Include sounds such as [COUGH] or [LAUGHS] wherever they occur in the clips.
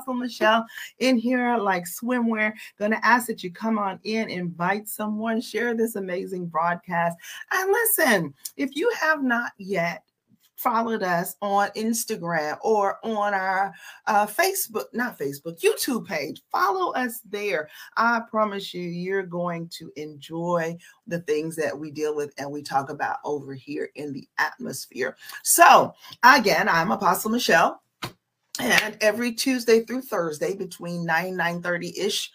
Apostle Michelle in here like swimwear. To ask that you come on in, invite someone, share this amazing broadcast. And listen, if you have not yet followed us on Instagram or on our uh, Facebook, not Facebook, YouTube page. Follow us there. I promise you, you're going to enjoy the things that we deal with and we talk about over here in the atmosphere. So, again, I'm Apostle Michelle. And every Tuesday through Thursday between 9 9 30 ish.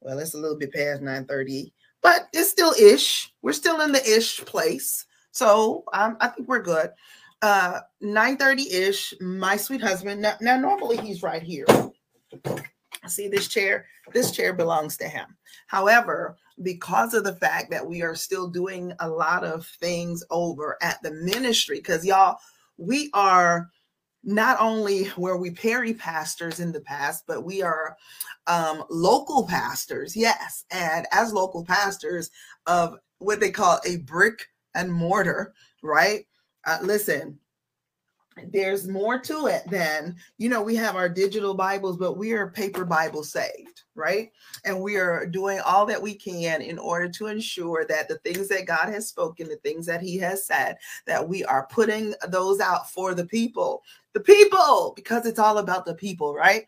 Well, it's a little bit past 9 30, but it's still ish. We're still in the ish place. So um, I think we're good uh 9 30 ish my sweet husband now, now normally he's right here see this chair this chair belongs to him however because of the fact that we are still doing a lot of things over at the ministry because y'all we are not only were we peri pastors in the past but we are um, local pastors yes. And as local pastors of what they call a brick and mortar right? Uh, listen, there's more to it than you know we have our digital bibles but we are paper bible saved right? And we are doing all that we can in order to ensure that the things that god has spoken the things that he has said that we are putting those out for the people. The people because it's all about the people right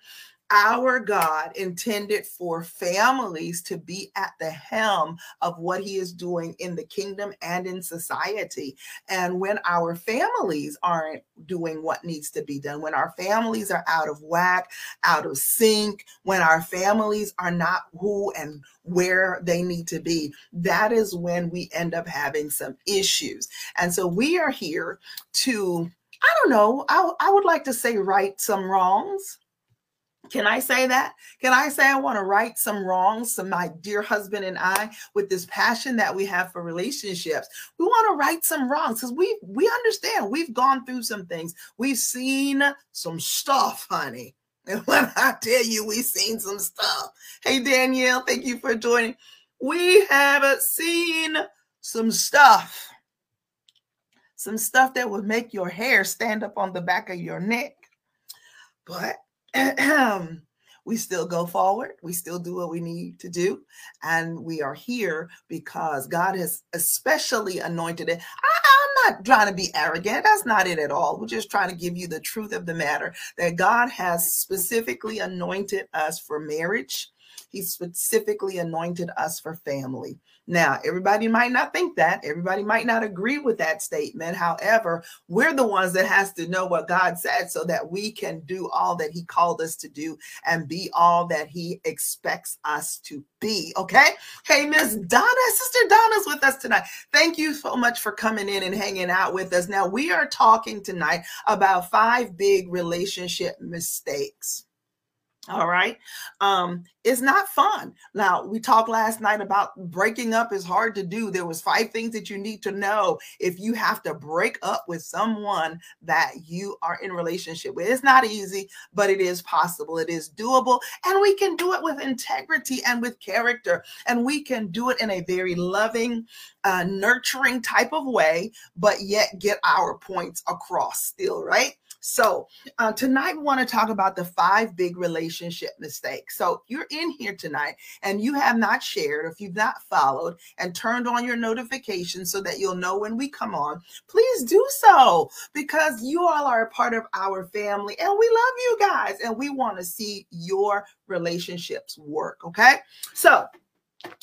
our God intended for families to be at the helm of what he is doing in the kingdom and in society. And when our families aren't doing what needs to be done, when our families are out of whack, out of sync, when our families are not who and where they need to be, that is when we end up having some issues. And so we are here to, I don't know, I, I would like to say right some wrongs can I say that? Can I say I want to right some wrongs to my dear husband and I with this passion that we have for relationships? We want to right some wrongs because we we understand we've gone through some things. We've seen some stuff, honey. And [LAUGHS] when I tell you we've seen some stuff, hey Danielle, thank you for joining. We have seen some stuff. Some stuff that would make your hair stand up on the back of your neck. But [CLEARS THROAT] we still go forward. We still do what we need to do. And we are here because God has especially anointed it. I, am not trying to be arrogant. That's not it at all. We're just trying to give you the truth of the matter that God has specifically anointed us for marriage. He specifically anointed us for family. Now, everybody might not think that. Everybody might not agree with that statement. However, we're the ones that has to know what God said so that we can do all that he called us to do and be all that he expects us to be. Okay? Hey, Miss Donna, Sister Donna's with us tonight. Thank you so much for coming in and hanging out with us. Now, we are talking tonight about five big relationship mistakes. All right. Um, it's not fun. Now, we talked last night about breaking up is hard to do. There was five things that you need to know if you have to break up with someone that you are in relationship with. It's not easy, but it is possible. It is doable, and we can do it with integrity and with character, and we can do it in a very loving, uh, nurturing type of way, but yet get our points across still, right? So, uh, tonight we want to talk about the five big relationship mistakes. So, you're in here tonight and you have not shared, if you've not followed and turned on your notifications so that you'll know when we come on, please do so because you all are a part of our family and we love you guys and we want to see your relationships work. Okay. So,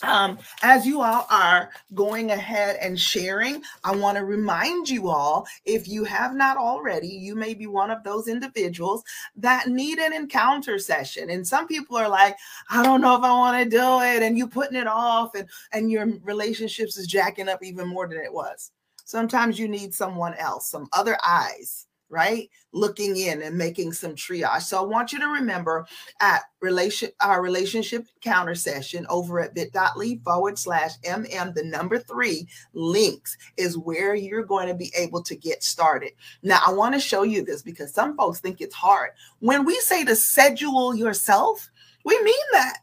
um, as you all are going ahead and sharing, I want to remind you all if you have not already, you may be one of those individuals that need an encounter session. And some people are like, I don't know if I want to do it, and you putting it off, and, and your relationships is jacking up even more than it was. Sometimes you need someone else, some other eyes right? Looking in and making some triage. So I want you to remember at relation our relationship counter session over at bit.ly forward slash mm the number three links is where you're going to be able to get started. Now I want to show you this because some folks think it's hard. When we say to schedule yourself, we mean that.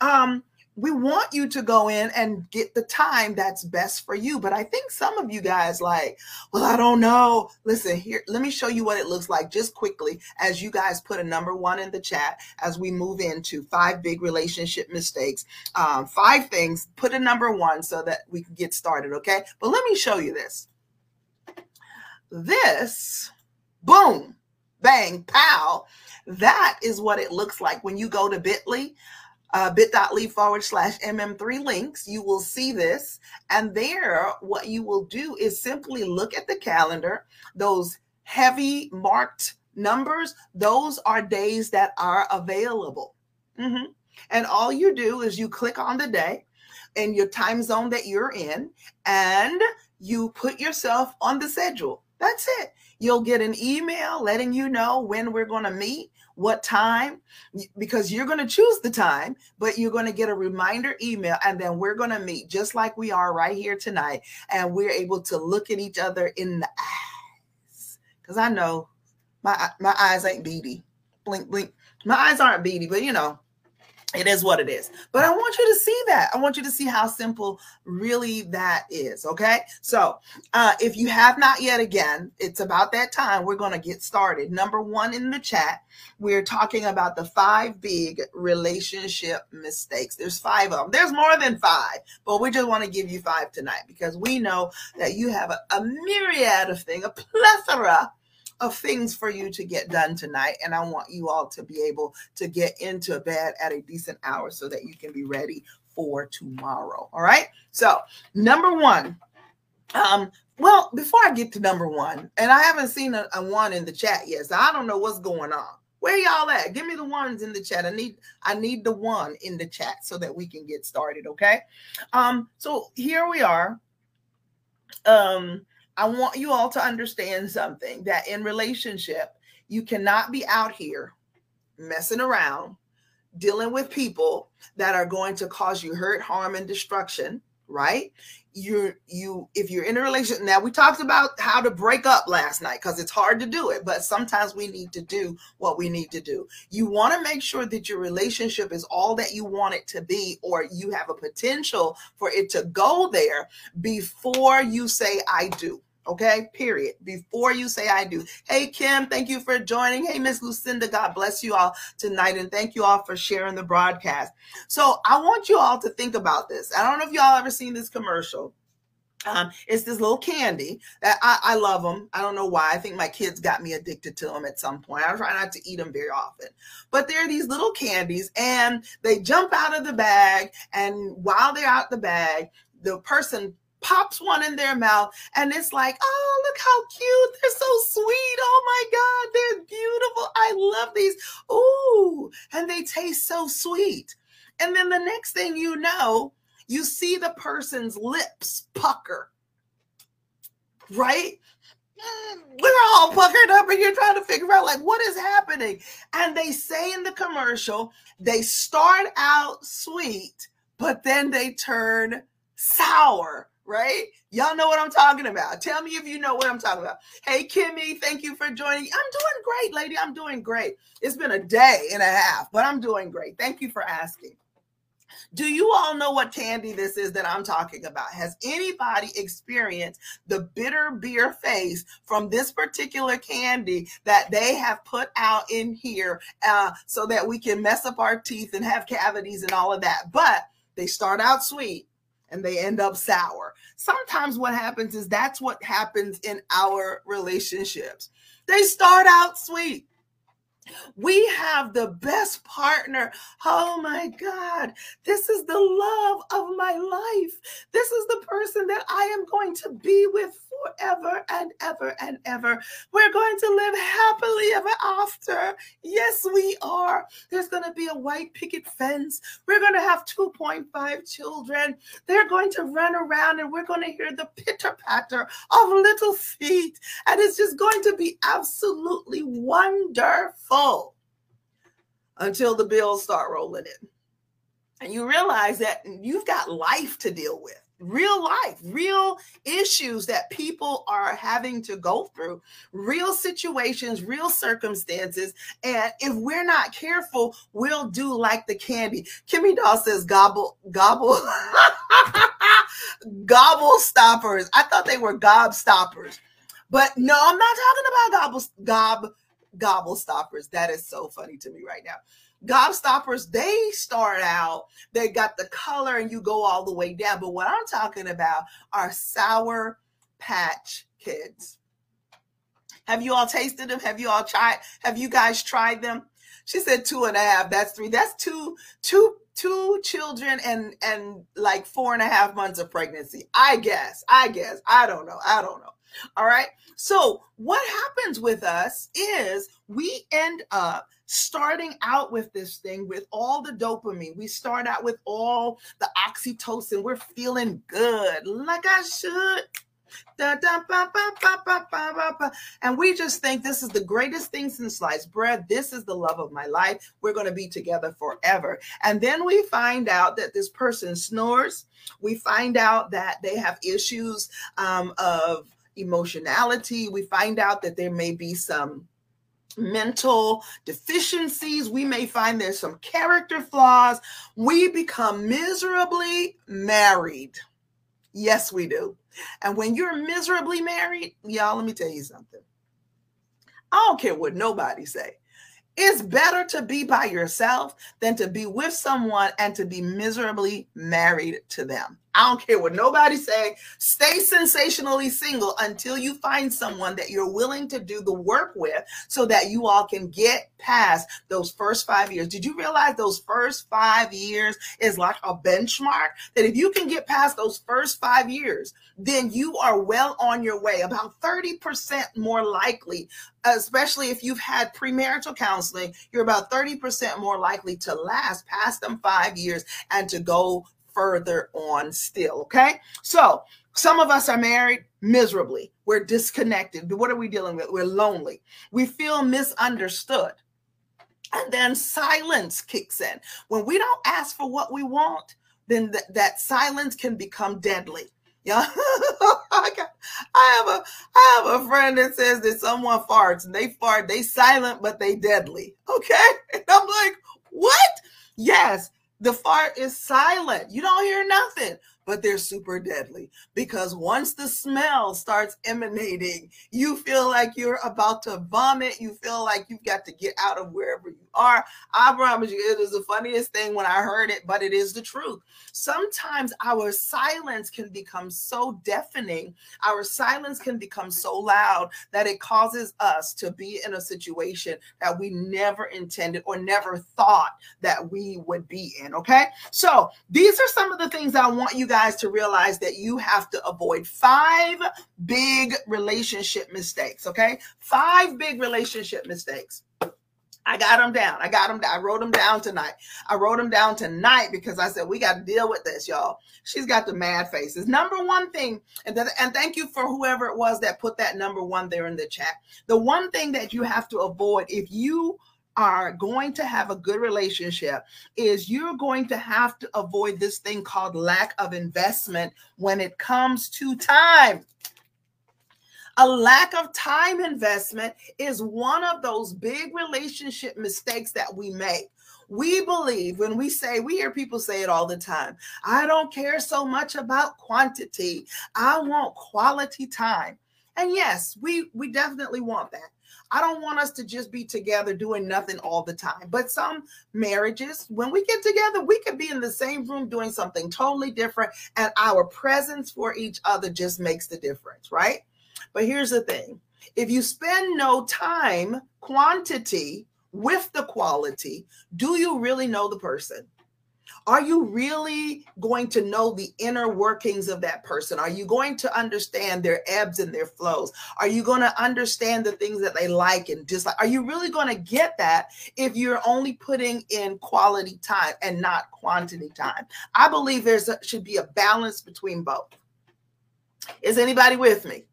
Um we want you to go in and get the time that's best for you. But I think some of you guys like, well, I don't know. Listen, here, let me show you what it looks like just quickly as you guys put a number one in the chat as we move into five big relationship mistakes. Um, five things, put a number one so that we can get started. Okay. But let me show you this. This, boom, bang, pow. That is what it looks like when you go to Bitly uh, bit.ly forward slash mm3 links, you will see this. And there, what you will do is simply look at the calendar. Those heavy marked numbers, those are days that are available. Mm-hmm. And all you do is you click on the day and your time zone that you're in, and you put yourself on the schedule. That's it. You'll get an email letting you know when we're going to meet what time because you're going to choose the time but you're going to get a reminder email and then we're going to meet just like we are right here tonight and we're able to look at each other in the eyes. Because i know my my eyes ain't beady. Blink blink. My eyes aren't beady but you know it is what it is. But I want you to see that. I want you to see how simple really that is. Okay. So uh, if you have not yet, again, it's about that time. We're going to get started. Number one in the chat, we're talking about the five big relationship mistakes. There's five of them. There's more than five, but we just want to give you five tonight because we know that you have a, a myriad of things, a plethora of things for you to get done tonight. And I want you all to be able to get into bed at a decent hour so that you can be ready for tomorrow. All right. So, number one, um, well, before I get to number one, and I haven't seen a, a one in the chat yet, so I don't know what's going on. Where y'all at? Give me the ones in the chat. I need I need the one in the chat so that we can get started. Okay. Um, so here we are. Um, I want you all to understand something that in relationship, you cannot be out here messing around, dealing with people that are going to cause you hurt, harm, and destruction, right? You you if you're in a relationship now we talked about how to break up last night because it's hard to do it, but sometimes we need to do what we need to do. You want to make sure that your relationship is all that you want it to be, or you have a potential for it to go there before you say I do. Okay, period. Before you say I do. Hey, Kim, thank you for joining. Hey, Miss Lucinda, God bless you all tonight. And thank you all for sharing the broadcast. So I want you all to think about this. I don't know if y'all ever seen this commercial. Um, it's this little candy that I, I, love them. I don't know why. I think my kids got me addicted to them at some point. I try not to eat them very often, but they're these little candies and they jump out of the bag. And while they're out the bag, the person pops one in their mouth and it's like, oh, look how cute. They're so sweet. Oh my God, they're beautiful. I love these. Ooh, and they taste so sweet. And then the next thing you know, you see the person's lips pucker, right? Mm, we're all puckered up and you're trying to figure out like what is happening. And they say in the commercial, they start out sweet, but then they turn sour right? Y'all know what I'm talking about. Tell me if you know what I'm talking about. Hey, Kimmy, thank you for joining. I'm doing great, lady. I'm doing great. It's been a day and a half, but I'm doing great. Thank you for asking. Do you all know what candy this is that I'm talking about? Has anybody experienced the bitter beer face from this particular candy that they have put out in here uh, so that we can mess up our teeth and have cavities and all of that? But they start out sweet and they end up sour. Sometimes what happens is that's what happens in our relationships. They start out sweet. We have the best partner. Oh my God. This is the love of my life. This is the person that I am going to be with forever and ever and ever. We're going to live happily ever after. Yes, we are. There's going to be a white picket fence. We're going to have 2.5 children. They're going to run around and we're going to hear the pitter patter of little feet. And it's just going to be absolutely wonderful until the bills start rolling in. And you realize that you've got life to deal with real life, real issues that people are having to go through, real situations, real circumstances. And if we're not careful, we'll do like the candy. Kimmy Doll says, gobble, gobble, [LAUGHS] gobble stoppers. I thought they were gob stoppers. But no, I'm not talking about gobble, gob, gobble stoppers. That is so funny to me right now. Gobstoppers, they start out, they got the color and you go all the way down. But what I'm talking about are sour patch kids. Have you all tasted them? Have you all tried? Have you guys tried them? She said two and a half. That's three. That's two, two, two children and and like four and a half months of pregnancy. I guess. I guess. I don't know. I don't know. All right. So what happens with us is we end up starting out with this thing with all the dopamine. We start out with all the oxytocin. We're feeling good, like I should. And we just think this is the greatest thing since sliced bread. This is the love of my life. We're going to be together forever. And then we find out that this person snores. We find out that they have issues um, of emotionality. We find out that there may be some mental deficiencies. We may find there's some character flaws. We become miserably married. Yes, we do. And when you're miserably married, y'all, let me tell you something. I don't care what nobody say. It's better to be by yourself than to be with someone and to be miserably married to them. I don't care what nobody say. Stay sensationally single until you find someone that you're willing to do the work with so that you all can get past those first five years. Did you realize those first five years is like a benchmark? That if you can get past those first five years, then you are well on your way. About 30% more likely, especially if you've had premarital counseling, you're about 30% more likely to last past them five years and to go further on still. Okay. So some of us are married miserably. We're disconnected. What are we dealing with? We're lonely. We feel misunderstood. And then silence kicks in. When we don't ask for what we want, then th- that silence can become deadly. Yeah, [LAUGHS] I, got, I have a I have a friend that says that someone farts and they fart, they silent but they deadly. Okay, [LAUGHS] and I'm like, what? Yes, the fart is silent. You don't hear nothing but they're super deadly because once the smell starts emanating, you feel like you're about to vomit. You feel like you've got to get out of wherever you are. I promise you, it is the funniest thing when I heard it, but it is the truth. Sometimes our silence can become so deafening, our silence can become so loud that it causes us to be in a situation that we never intended or never thought that we would be in. Okay. So these are some of the things I want you guys guys to realize that you have to avoid five big relationship mistakes. Okay. Five big relationship mistakes. I got them down. I got them down. I wrote them down tonight. I wrote them down tonight because I said we got to deal with this, y'all. She's got the mad faces. Number one thing, and th- and thank you for whoever it was that put that number one there in the chat. The one thing that you have to avoid if you are going to have a good relationship is you're going to have to avoid this thing called lack of investment when it comes to time. A lack of time investment is one of those big relationship mistakes that we make. We believe when we say, we hear people say it all the time I don't care so much about quantity, I want quality time. And yes, we, we definitely want that. I don't want us to just be together doing nothing all the time. But some marriages, when we get together, we could be in the same room doing something totally different, and our presence for each other just makes the difference, right? But here's the thing if you spend no time, quantity with the quality, do you really know the person? Are you really going to know the inner workings of that person? Are you going to understand their ebbs and their flows? Are you going to understand the things that they like and dislike? Are you really going to get that if you're only putting in quality time and not quantity time? I believe there's a, should be a balance between both. Is anybody with me?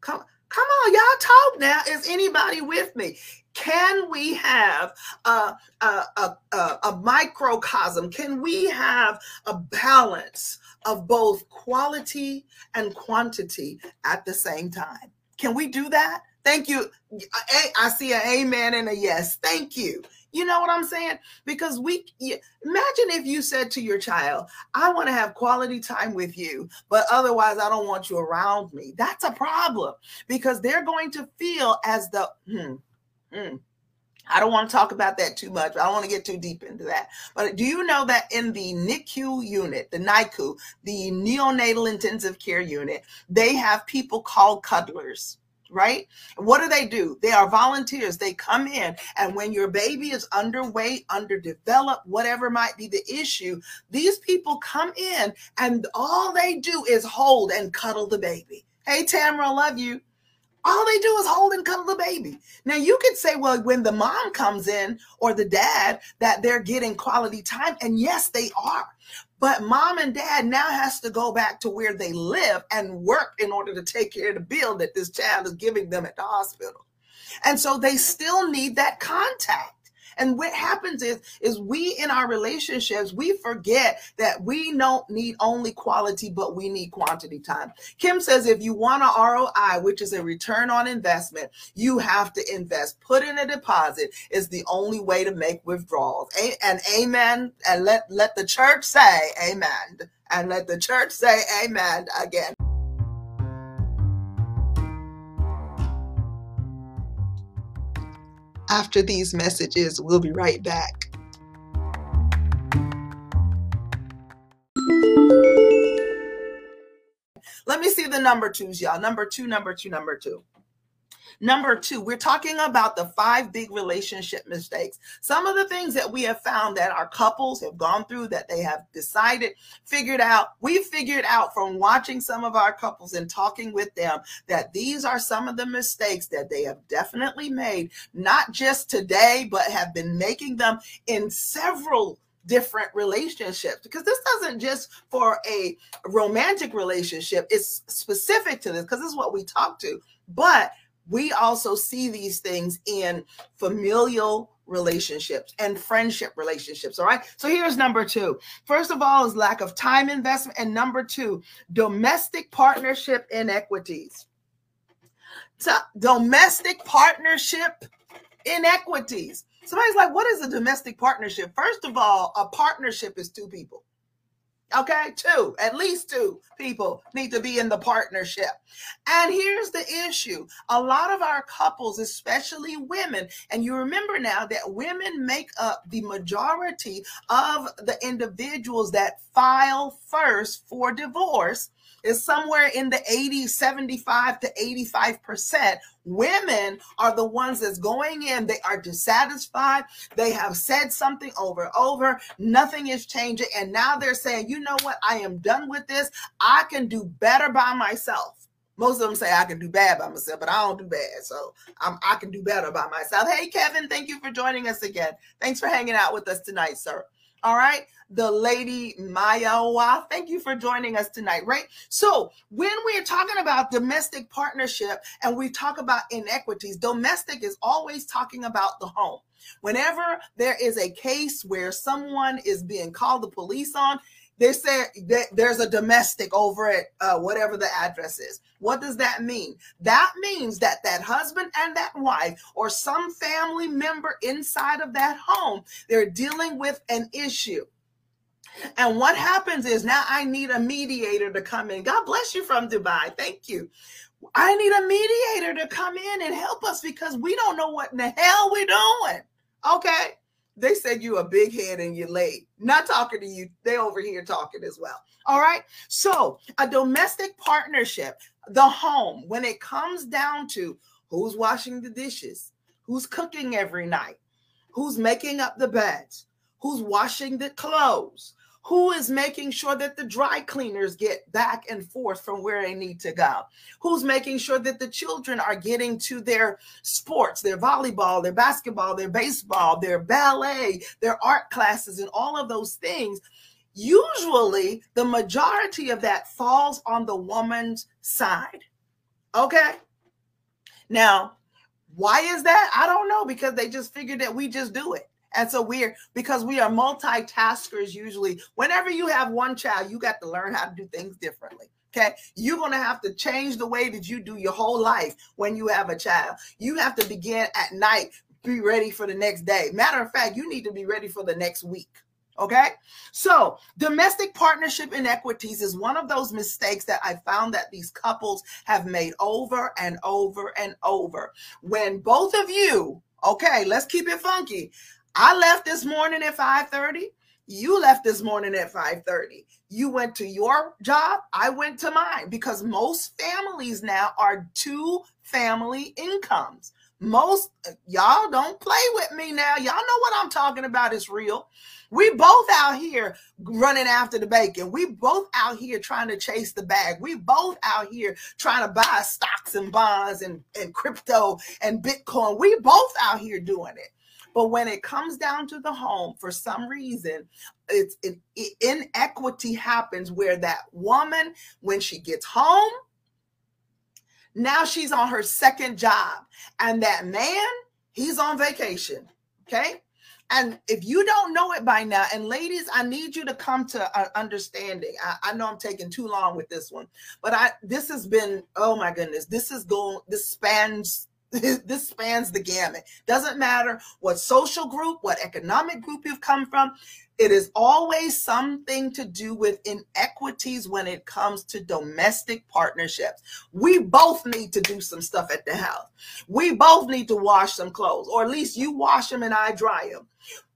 Come Come on, y'all talk now. Is anybody with me? Can we have a, a, a, a, microcosm? Can we have a balance of both quality and quantity at the same time? Can we do that? Thank you. I see an amen and a yes. Thank you. You know what I'm saying? Because we imagine if you said to your child, I want to have quality time with you, but otherwise I don't want you around me. That's a problem because they're going to feel as the, hmm, hmm. I don't want to talk about that too much. I don't want to get too deep into that. But do you know that in the NICU unit, the NICU, the neonatal intensive care unit, they have people called cuddlers right? What do they do? They are volunteers. They come in, and when your baby is underweight, underdeveloped, whatever might be the issue, these people come in and all they do is hold and cuddle the baby. Hey, Tamara, love you. All they do is hold and cuddle the baby. Now, you could say, well, when the mom comes in or the dad, that they're getting quality time. And yes, they are. But mom and dad now has to go back to where they live and work in order to take care of the bill that this child is giving them at the hospital. And so they still need that contact. And what happens is, is we in our relationships, we forget that we don't need only quality, but we need quantity time. Kim says, if you want a ROI, which is a return on investment, you have to invest. Put in a deposit is the only way to make withdrawals. And amen. And let, let the church say amen. And let the church say amen again. After these messages. We'll be right back. Let me see the number twos, y'all. Number two, number two, number two. Number two, we're talking about the five big relationship mistakes. Some of the things that we have found that our couples have gone through, that they have decided, figured out. We figured out from watching some of our couples and talking with them that these are some of the mistakes that they have definitely made, not just today, but have been making them in several different relationships because this doesn't just for a romantic relationship it's specific to this because this is what we talk to but we also see these things in familial relationships and friendship relationships. All right. So here's number two. First of all, is lack of time investment. And number two, domestic partnership inequities. So domestic partnership inequities. Somebody's like, what is a domestic partnership? First of all, a partnership is two people. Okay, two, at least two people need to be in the partnership. And here's the issue a lot of our couples, especially women, and you remember now that women make up the majority of the individuals that file first for divorce is somewhere in the 80, 75 to 85%. Women are the ones that's going in. They are dissatisfied. They have said something over and over. Nothing is changing. And now they're saying, you know what? I am done with this. I can do better by myself. Most of them say I can do bad by myself, but I don't do bad. So I'm, I can do better by myself. Hey, Kevin, thank you for joining us again. Thanks for hanging out with us tonight, sir. All right the lady Maya Mayawa. Thank you for joining us tonight, right? So, when we're talking about domestic partnership and we talk about inequities, domestic is always talking about the home. Whenever there is a case where someone is being called the police on, they say that there's a domestic over at uh, whatever the address is. What does that mean? That means that that husband and that wife or some family member inside of that home, they're dealing with an issue. And what happens is now I need a mediator to come in. God bless you from Dubai. Thank you. I need a mediator to come in and help us because we don't know what in the hell we're doing. Okay. They said you a big head and you're late. Not talking to you. They over here talking as well. All right. So a domestic partnership, the home, when it comes down to who's washing the dishes, who's cooking every night, who's making up the beds, who's washing the clothes, who is making sure that the dry cleaners get back and forth from where they need to go? Who's making sure that the children are getting to their sports, their volleyball, their basketball, their baseball, their ballet, their art classes, and all of those things? Usually, the majority of that falls on the woman's side. Okay? Now, why is that? I don't know because they just figured that we just do it. And so we're because we are multitaskers usually. Whenever you have one child, you got to learn how to do things differently. Okay. You're going to have to change the way that you do your whole life when you have a child. You have to begin at night, be ready for the next day. Matter of fact, you need to be ready for the next week. Okay. So domestic partnership inequities is one of those mistakes that I found that these couples have made over and over and over. When both of you, okay, let's keep it funky. I left this morning at 5:30. You left this morning at 5:30. You went to your job, I went to mine because most families now are two family incomes. Most y'all don't play with me now. Y'all know what I'm talking about is real. We both out here running after the bacon. We both out here trying to chase the bag. We both out here trying to buy stocks and bonds and, and crypto and Bitcoin. We both out here doing it. But when it comes down to the home, for some reason, it's it, inequity happens where that woman, when she gets home, now she's on her second job, and that man, he's on vacation. Okay. And if you don't know it by now, and ladies, I need you to come to an understanding. I, I, know I'm taking too long with this one, but I this has been oh my goodness, this is going this spans [LAUGHS] this spans the gamut. Doesn't matter what social group, what economic group you've come from. It is always something to do with inequities when it comes to domestic partnerships. We both need to do some stuff at the house. We both need to wash some clothes, or at least you wash them and I dry them.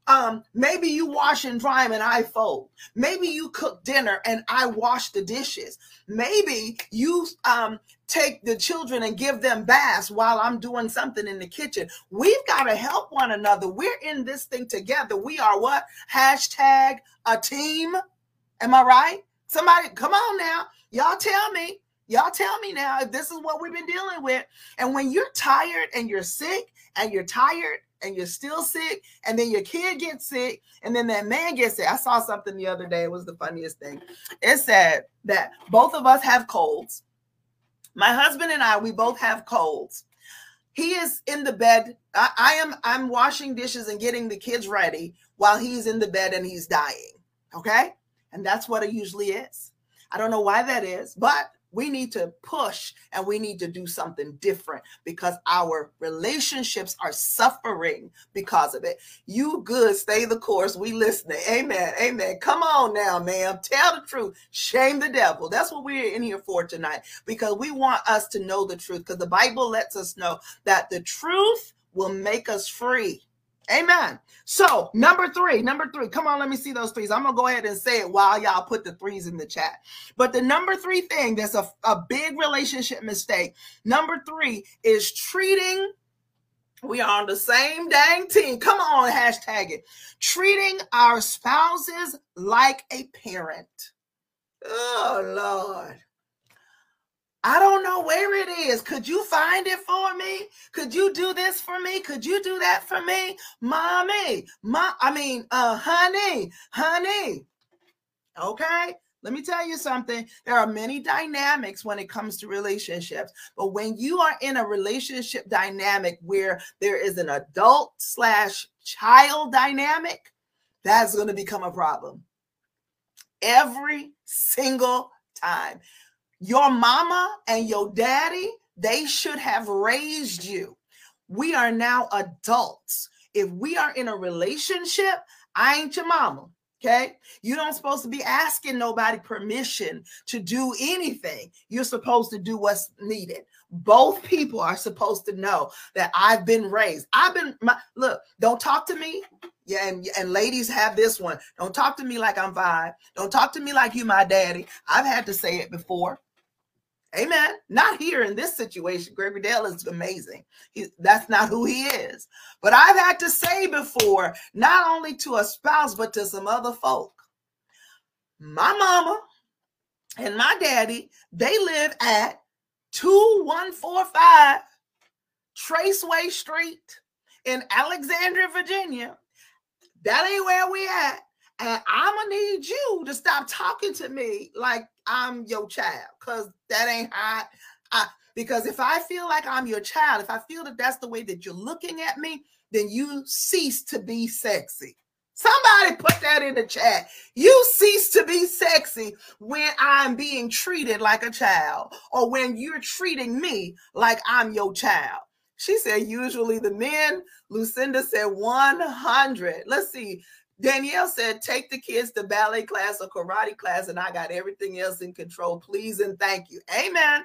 Um, maybe you wash and dry them and I fold. Maybe you cook dinner and I wash the dishes. Maybe you um, take the children and give them baths while I'm doing something in the kitchen. We've got to help one another. We're in this thing together. We are what? Hashtag a team. Am I right? Somebody, come on now. Y'all tell me. Y'all tell me now if this is what we've been dealing with. And when you're tired and you're sick and you're tired and you're still sick, and then your kid gets sick, and then that man gets sick. I saw something the other day. It was the funniest thing. It said that both of us have colds. My husband and I, we both have colds. He is in the bed. I, I am I'm washing dishes and getting the kids ready while he's in the bed and he's dying. Okay. And that's what it usually is. I don't know why that is, but we need to push and we need to do something different because our relationships are suffering because of it. You good, stay the course. We listening. Amen. Amen. Come on now, ma'am. Tell the truth. Shame the devil. That's what we're in here for tonight because we want us to know the truth because the Bible lets us know that the truth will make us free. Amen. So, number three, number three, come on, let me see those threes. I'm going to go ahead and say it while y'all put the threes in the chat. But the number three thing that's a, a big relationship mistake, number three is treating, we are on the same dang team. Come on, hashtag it. Treating our spouses like a parent. Oh, Lord. I don't know where it is. Could you find it for me? Could you do this for me? Could you do that for me? Mommy, mom, I mean, uh, honey, honey. Okay. Let me tell you something. There are many dynamics when it comes to relationships. But when you are in a relationship dynamic where there is an adult slash child dynamic, that's going to become a problem every single time. Your mama and your daddy, they should have raised you. We are now adults. If we are in a relationship, I ain't your mama. Okay. You don't supposed to be asking nobody permission to do anything. You're supposed to do what's needed. Both people are supposed to know that I've been raised. I've been my look, don't talk to me. Yeah, and, and ladies have this one. Don't talk to me like I'm five. Don't talk to me like you my daddy. I've had to say it before. Amen. Not here in this situation. Gregory Dale is mm-hmm. amazing. He, that's not who he is. But I've had to say before, not only to a spouse, but to some other folk. My mama and my daddy, they live at 2145 Traceway Street in Alexandria, Virginia. That ain't where we at. And I'm gonna need you to stop talking to me like I'm your child, cause that ain't how I, Because if I feel like I'm your child, if I feel that that's the way that you're looking at me, then you cease to be sexy. Somebody put that in the chat. You cease to be sexy when I'm being treated like a child or when you're treating me like I'm your child. She said, usually the men. Lucinda said 100. Let's see. Danielle said, take the kids to ballet class or karate class, and I got everything else in control. Please and thank you. Amen.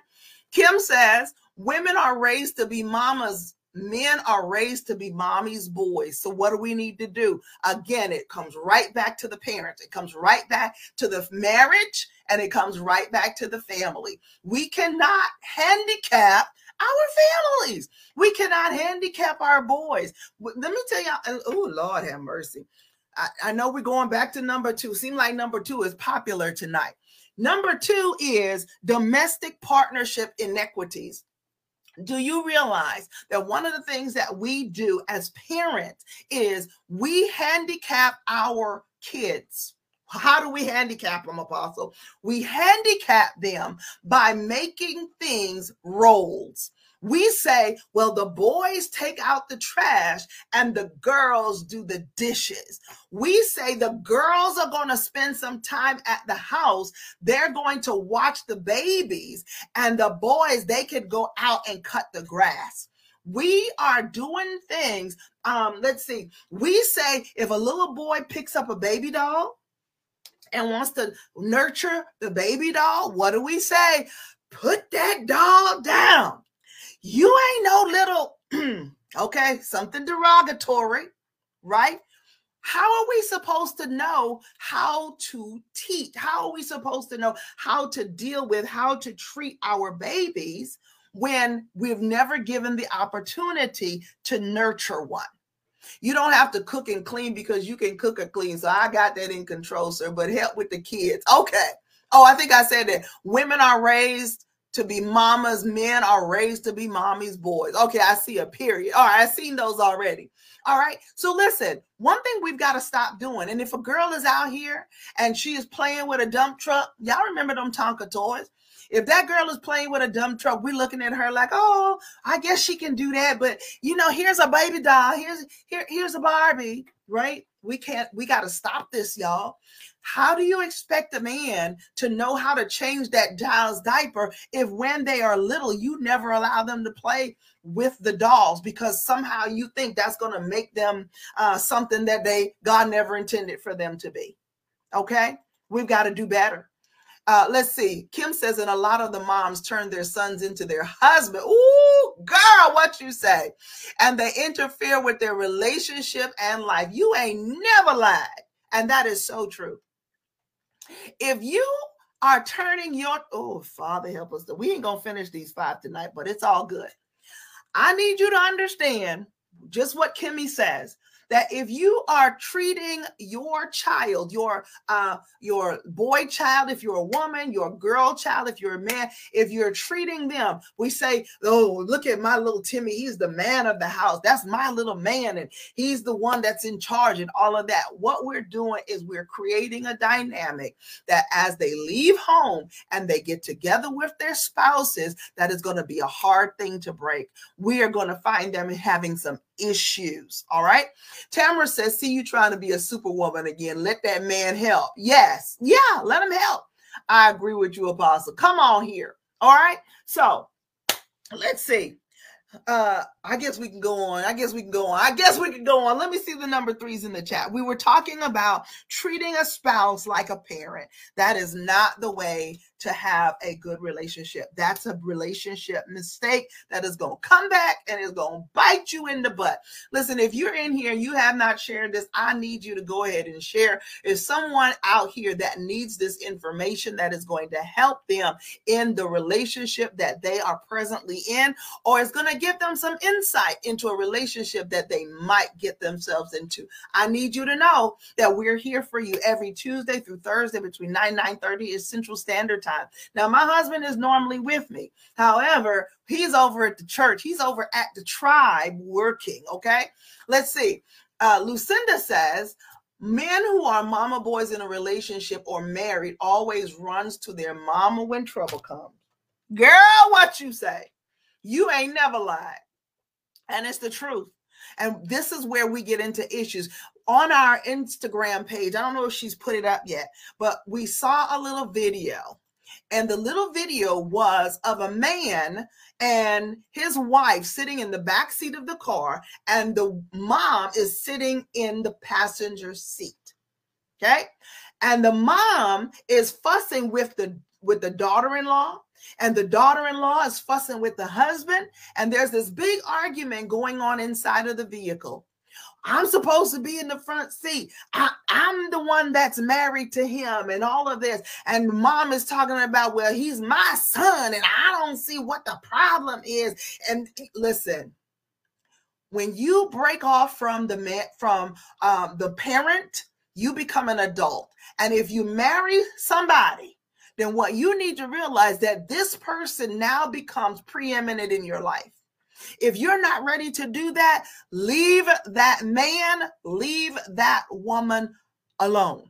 Kim says, women are raised to be mamas men are raised to be mommy's boys. So what do we need to do? Again, it comes right back to the parents. It comes right back to the marriage and it comes right back to the family. We cannot handicap our families. We cannot handicap our boys. Let me tell you, oh Lord have mercy. I, I know we're going back to number two. Seem like number two is popular tonight. Number two is domestic partnership inequities. Do you realize that one of the things that we do as parents is we handicap our kids? How do we handicap them, Apostle? We handicap them by making things roles. We say, well, the boys take out the trash and the girls do the dishes. We say the girls are going to spend some time at the house. They're going to watch the babies, and the boys, they could go out and cut the grass. We are doing things. Um, let's see. We say if a little boy picks up a baby doll and wants to nurture the baby doll, what do we say? Put that doll down you ain't no little, [CLEARS THROAT] okay, something derogatory, right? How are we supposed to know how to teach? How are we supposed to know how to deal with, how to treat our babies when we've never given the opportunity to nurture one? You don't have to cook and clean because you can cook and clean. So I got that in control, sir, but help with the kids. Okay. Oh, I think I said that women are raised to be mamas, men are raised to be mommy's boys. Okay, I see a period. All right, I've seen those already. All right, so listen, one thing we've got to stop doing, and if a girl is out here and she is playing with a dump truck, y'all remember them Tonka toys? If that girl is playing with a dump truck, we're looking at her like, oh, I guess she can do that. But you know, here's a baby doll, here's here, here's a Barbie, right? We can't, we got to stop this, y'all. How do you expect a man to know how to change that child's diaper if when they are little, you never allow them to play with the dolls because somehow you think that's going to make them uh, something that they God never intended for them to be? Okay, we've got to do better. Uh, let's see. Kim says, and a lot of the moms turn their sons into their husband. Ooh, girl, what you say? And they interfere with their relationship and life. You ain't never lied. And that is so true. If you are turning your oh Father help us, we ain't gonna finish these five tonight, but it's all good. I need you to understand just what Kimmy says that if you are treating your child, your uh, your boy child, if you're a woman, your girl child, if you're a man, if you're treating them, we say, "Oh, look at my little Timmy. He's the man of the house. That's my little man, and he's the one that's in charge and all of that." What we're doing is we're creating a dynamic that as they leave home and they get together with their spouses, that is going to be a hard thing to break. We are going to find them having some issues. All right. Tamara says, see you trying to be a superwoman again. Let that man help. Yes. Yeah, let him help. I agree with you, Apostle. Come on here. All right. So let's see uh i guess we can go on i guess we can go on i guess we can go on let me see the number threes in the chat we were talking about treating a spouse like a parent that is not the way to have a good relationship that's a relationship mistake that is going to come back and is going to bite you in the butt listen if you're in here and you have not shared this i need you to go ahead and share if someone out here that needs this information that is going to help them in the relationship that they are presently in or is going to give them some insight into a relationship that they might get themselves into. I need you to know that we're here for you every Tuesday through Thursday between 9 9 30 is Central Standard Time. Now, my husband is normally with me. However, he's over at the church, he's over at the tribe working. Okay. Let's see. Uh, Lucinda says, Men who are mama boys in a relationship or married always runs to their mama when trouble comes. Girl, what you say? You ain't never lied. And it's the truth. And this is where we get into issues. On our Instagram page, I don't know if she's put it up yet, but we saw a little video. And the little video was of a man and his wife sitting in the back seat of the car, and the mom is sitting in the passenger seat. Okay. And the mom is fussing with the with the daughter-in-law and the daughter-in-law is fussing with the husband and there's this big argument going on inside of the vehicle i'm supposed to be in the front seat. I, am the one that's married to him and all of this. And mom is talking about well he's my son and i don't see what the problem is. And listen when you break off from the from um, the parent you become an adult. And if you marry somebody then what you need to realize that this person now becomes preeminent in your life. If you're not ready to do that, leave that man, leave that woman alone.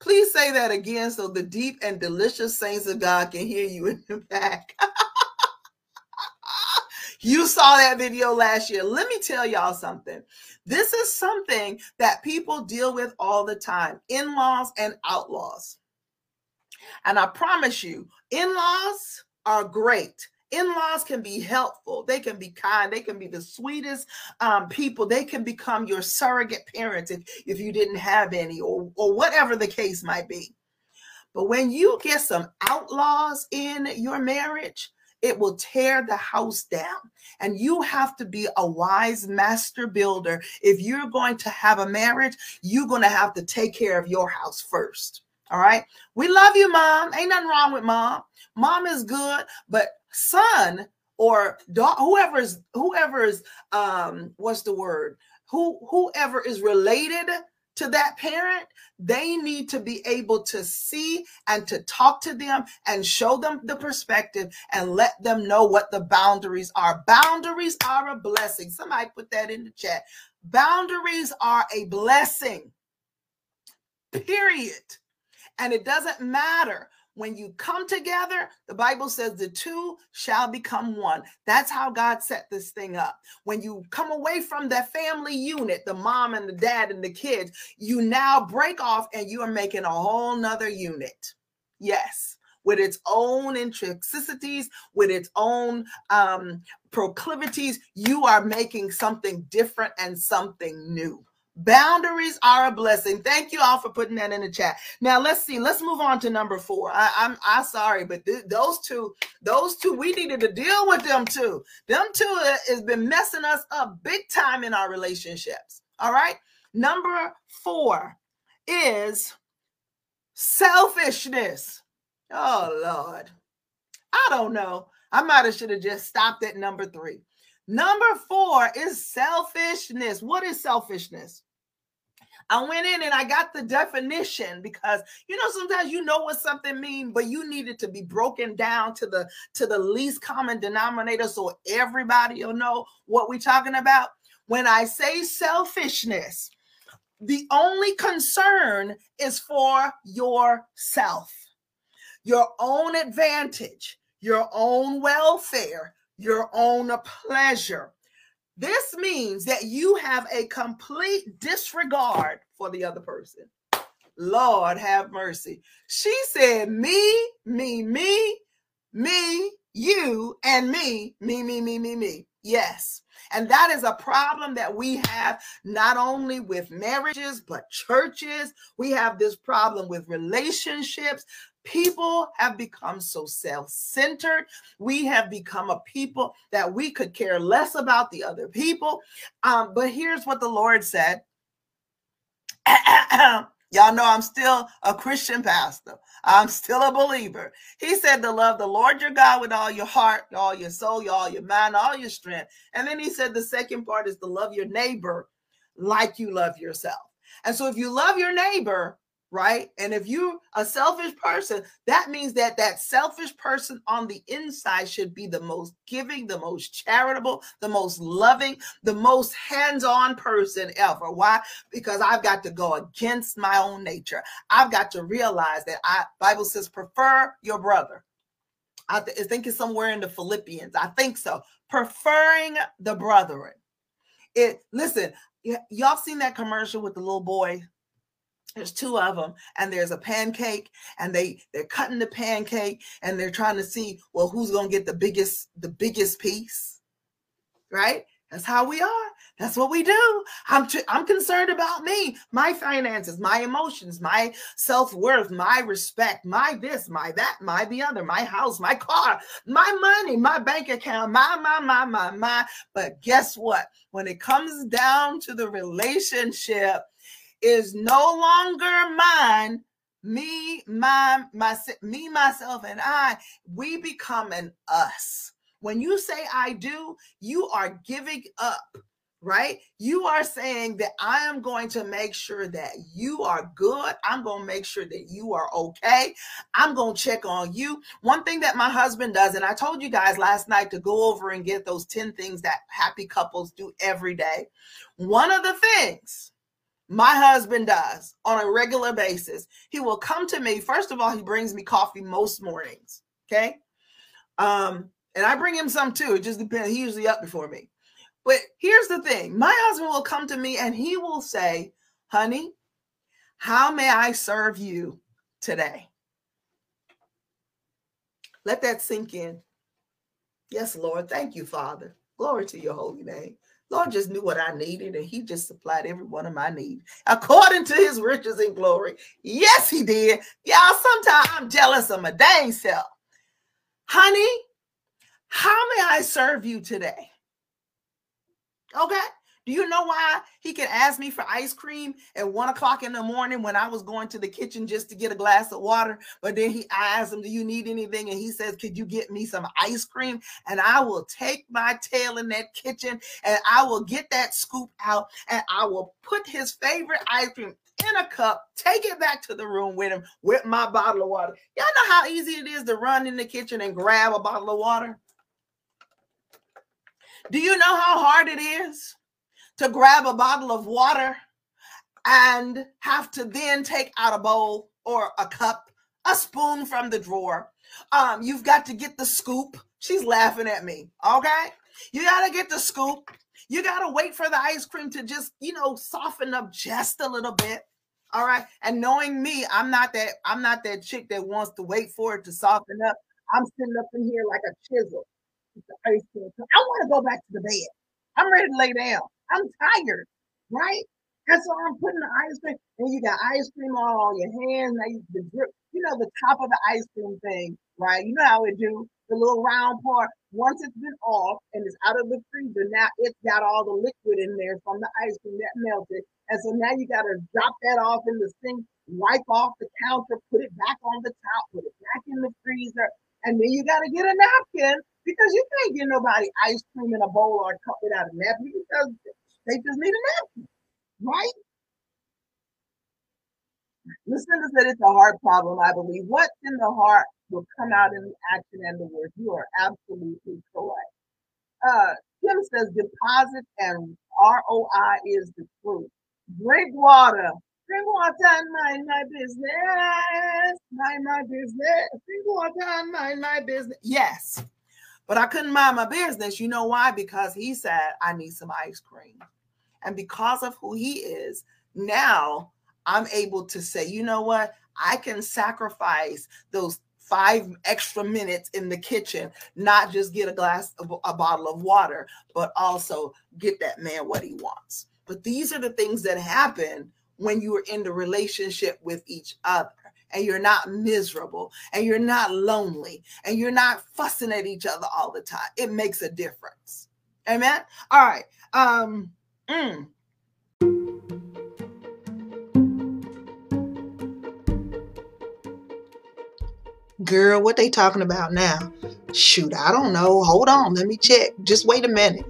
Please say that again so the deep and delicious saints of God can hear you in the back. [LAUGHS] you saw that video last year. Let me tell y'all something. This is something that people deal with all the time in laws and outlaws. And I promise you, in laws are great. In laws can be helpful. They can be kind. They can be the sweetest um, people. They can become your surrogate parents if, if you didn't have any, or, or whatever the case might be. But when you get some outlaws in your marriage, it will tear the house down. And you have to be a wise master builder. If you're going to have a marriage, you're going to have to take care of your house first. All right. We love you, mom. Ain't nothing wrong with mom. Mom is good, but son or daughter, whoever is whoever is um what's the word? Who whoever is related to that parent, they need to be able to see and to talk to them and show them the perspective and let them know what the boundaries are. Boundaries are a blessing. Somebody put that in the chat. Boundaries are a blessing. Period. And it doesn't matter when you come together, the Bible says the two shall become one. That's how God set this thing up. When you come away from that family unit, the mom and the dad and the kids, you now break off and you are making a whole nother unit. Yes with its own intricacies, with its own um, proclivities, you are making something different and something new. Boundaries are a blessing. Thank you all for putting that in the chat. Now let's see. Let's move on to number four. I, am I'm, I'm sorry, but th- those two, those two, we needed to deal with them too. Them two uh, has been messing us up big time in our relationships. All right. Number four is selfishness. Oh Lord, I don't know. I might have should have just stopped at number three. Number four is selfishness. What is selfishness? I went in and I got the definition because you know sometimes you know what something means, but you need it to be broken down to the to the least common denominator so everybody will know what we're talking about. When I say selfishness, the only concern is for yourself, your own advantage, your own welfare, your own pleasure. This means that you have a complete disregard for the other person. Lord have mercy. She said, Me, me, me, me, you, and me, me, me, me, me, me. Yes. And that is a problem that we have not only with marriages, but churches. We have this problem with relationships. People have become so self centered. We have become a people that we could care less about the other people. Um, but here's what the Lord said. [CLEARS THROAT] Y'all know I'm still a Christian pastor. I'm still a believer. He said to love the Lord your God with all your heart, all your soul, all your mind, all your strength. And then he said the second part is to love your neighbor like you love yourself. And so if you love your neighbor, right? And if you're a selfish person, that means that that selfish person on the inside should be the most giving, the most charitable, the most loving, the most hands-on person ever. Why? Because I've got to go against my own nature. I've got to realize that I Bible says prefer your brother. I, th- I think it's somewhere in the Philippians. I think so. Preferring the brethren. It listen, y- y'all seen that commercial with the little boy there's two of them and there's a pancake and they they're cutting the pancake and they're trying to see well who's going to get the biggest the biggest piece right? That's how we are. That's what we do. I'm i'm concerned about me my finances my emotions my self-worth my respect my this my that my the other my house my car my money my bank account my my my my my. But guess what? When it comes down to the relationship is no longer mine. Me my my me myself and i we become an us. When you say i do you are giving up right? You are saying that i am going to make sure that you are good. I'm going to make sure that you are okay. I'm going to check on you. One thing that my husband does and i told you guys last night to go over and get those 10 things that happy couples do every day. One of the things my husband does on a regular basis. He will come to me. First of all, he brings me coffee most mornings. Okay. Um, and I bring him some too. It just depends. He's usually up before me. But here's the thing my husband will come to me and he will say, Honey, how may I serve you today? Let that sink in. Yes, Lord. Thank you, Father. Glory to your holy name. Lord just knew what I needed, and He just supplied every one of my needs according to His riches and glory. Yes, He did. Y'all, sometimes I'm jealous of my dang self. Honey, how may I serve you today? Okay. Do you know why he could ask me for ice cream at one o'clock in the morning when I was going to the kitchen just to get a glass of water? But then he I asked him, Do you need anything? And he says, Could you get me some ice cream? And I will take my tail in that kitchen and I will get that scoop out and I will put his favorite ice cream in a cup, take it back to the room with him with my bottle of water. Y'all know how easy it is to run in the kitchen and grab a bottle of water? Do you know how hard it is? To grab a bottle of water and have to then take out a bowl or a cup, a spoon from the drawer. Um, you've got to get the scoop. She's laughing at me. Okay. You got to get the scoop. You got to wait for the ice cream to just, you know, soften up just a little bit. All right. And knowing me, I'm not that, I'm not that chick that wants to wait for it to soften up. I'm sitting up in here like a chisel. I want to go back to the bed. I'm ready to lay down. I'm tired, right? And so I'm putting the ice cream, and you got ice cream on all your hands. Now you, the drip, you know, the top of the ice cream thing, right? You know how it do the little round part. Once it's been off and it's out of the freezer, now it's got all the liquid in there from the ice cream that melted. And so now you got to drop that off in the sink, wipe off the counter, put it back on the top, put it back in the freezer, and then you got to get a napkin because you can't get nobody ice cream in a bowl or a cup without a napkin because they just need a napkin, right? Listeners said it's a heart problem, I believe. What's in the heart will come out in the action and the words. You are absolutely correct. Uh, Kim says deposit and ROI is the truth. Drink water. Drink water and mind my business. Mind my business. Drink water and mind my business. Yes. But I couldn't mind my business. You know why? Because he said, I need some ice cream. And because of who he is, now I'm able to say, you know what? I can sacrifice those five extra minutes in the kitchen, not just get a glass of a bottle of water, but also get that man what he wants. But these are the things that happen when you are in the relationship with each other and you're not miserable and you're not lonely and you're not fussing at each other all the time. It makes a difference. Amen. All right. Um mm. Girl, what they talking about now? Shoot, I don't know. Hold on, let me check. Just wait a minute.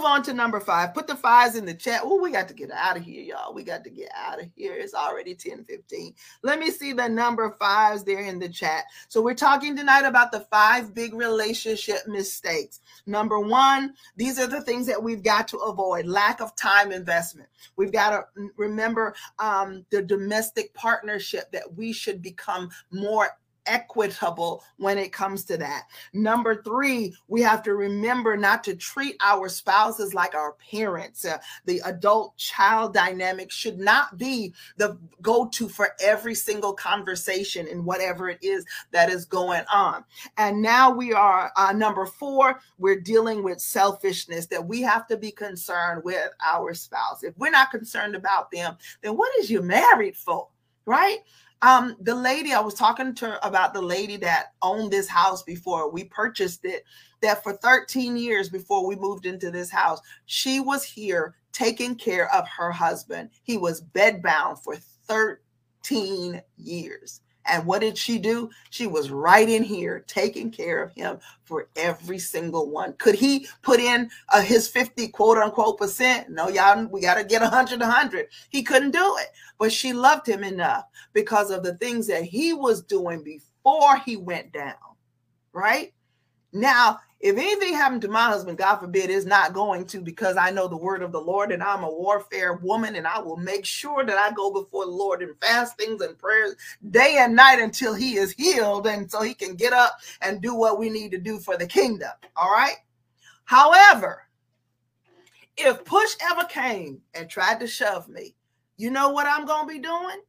Move on to number five. Put the fives in the chat. Oh, we got to get out of here, y'all. We got to get out of here. It's already 10 15. Let me see the number fives there in the chat. So, we're talking tonight about the five big relationship mistakes. Number one, these are the things that we've got to avoid lack of time investment. We've got to remember um, the domestic partnership that we should become more equitable when it comes to that. Number three, we have to remember not to treat our spouses like our parents. Uh, the adult child dynamic should not be the go to for every single conversation in whatever it is that is going on. And now we are uh, number four, we're dealing with selfishness that we have to be concerned with our spouse. If we're not concerned about them, then what is you married for? Right? Um, the lady I was talking to her about the lady that owned this house before we purchased it, that for 13 years before we moved into this house, she was here taking care of her husband. He was bedbound for 13 years. And what did she do? She was right in here taking care of him for every single one. Could he put in uh, his 50 quote unquote percent? No, y'all, we got to get 100, 100. He couldn't do it. But she loved him enough because of the things that he was doing before he went down. Right? Now, if anything happened to my husband, God forbid, is not going to because I know the word of the Lord and I'm a warfare woman and I will make sure that I go before the Lord in fastings and prayers day and night until he is healed and so he can get up and do what we need to do for the kingdom. All right. However, if push ever came and tried to shove me, you know what I'm going to be doing?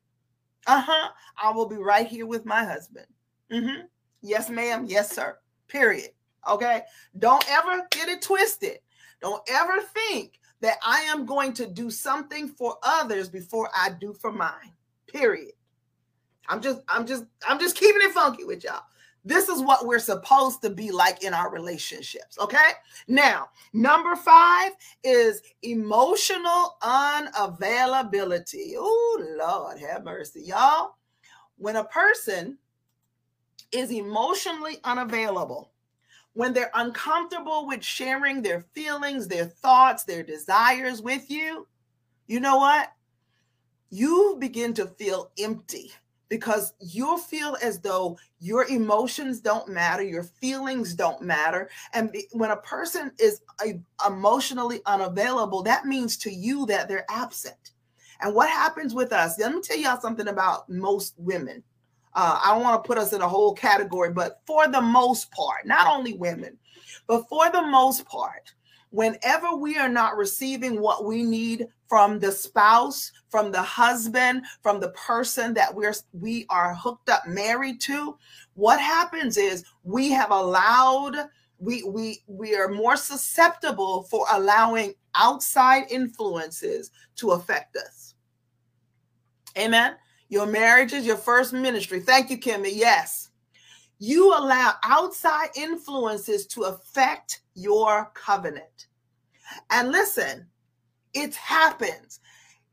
Uh huh. I will be right here with my husband. Mm-hmm. Yes, ma'am. Yes, sir. Period. Okay. Don't ever get it twisted. Don't ever think that I am going to do something for others before I do for mine. Period. I'm just, I'm just, I'm just keeping it funky with y'all. This is what we're supposed to be like in our relationships. Okay. Now, number five is emotional unavailability. Oh, Lord, have mercy, y'all. When a person is emotionally unavailable, when they're uncomfortable with sharing their feelings, their thoughts, their desires with you, you know what? You begin to feel empty because you'll feel as though your emotions don't matter, your feelings don't matter. And when a person is emotionally unavailable, that means to you that they're absent. And what happens with us? Let me tell y'all something about most women. Uh, I don't want to put us in a whole category, but for the most part, not only women, but for the most part, whenever we are not receiving what we need from the spouse, from the husband, from the person that we're we are hooked up married to, what happens is we have allowed we we we are more susceptible for allowing outside influences to affect us. Amen. Your marriage is your first ministry. Thank you, Kimmy. Yes. You allow outside influences to affect your covenant. And listen, it happens.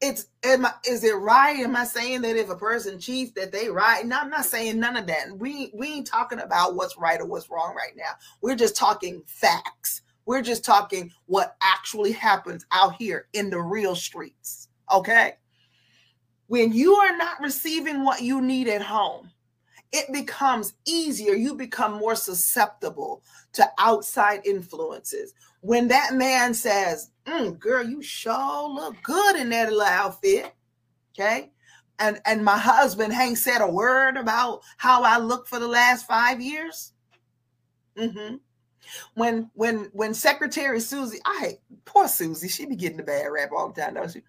It's am I, is it right? Am I saying that if a person cheats that they right? No, I'm not saying none of that. We we ain't talking about what's right or what's wrong right now. We're just talking facts. We're just talking what actually happens out here in the real streets. Okay? When you are not receiving what you need at home, it becomes easier. You become more susceptible to outside influences. When that man says, mm, girl, you sure look good in that little outfit. Okay. And and my husband ain't said a word about how I look for the last five years. Mm-hmm. When when when Secretary Susie, I hate poor Susie, she be getting the bad rap all the time, don't she?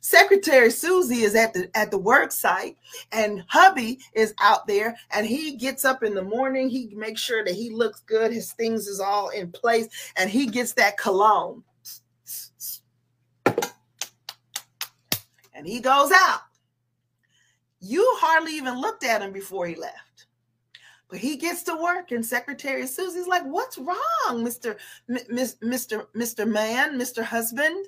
Secretary Susie is at the at the work site, and hubby is out there, and he gets up in the morning. He makes sure that he looks good, his things is all in place, and he gets that cologne. And he goes out. You hardly even looked at him before he left. He gets to work, and Secretary Susie's like, "What's wrong, Mister, Mister, Mister Man, Mister Husband?"